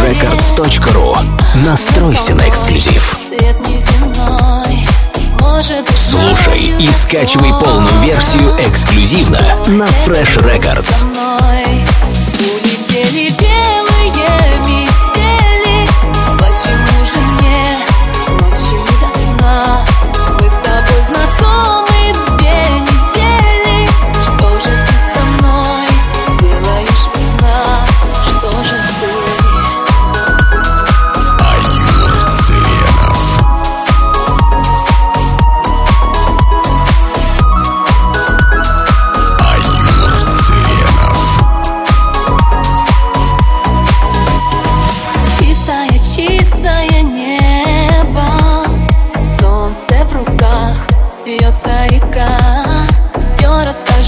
records.ru Настройся на эксклюзив. Слушай и скачивай полную версию эксклюзивно на Fresh Records.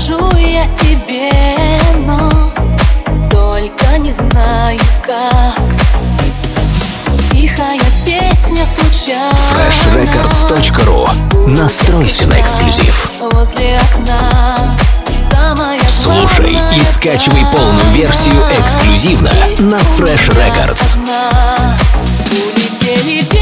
Расскажу я тебе, но Только не знаю как Тихая песня случайно freshrecords.ru Настройся на эксклюзив. Возле окна Слушай и скачивай полную версию эксклюзивно на Fresh Records. Улетели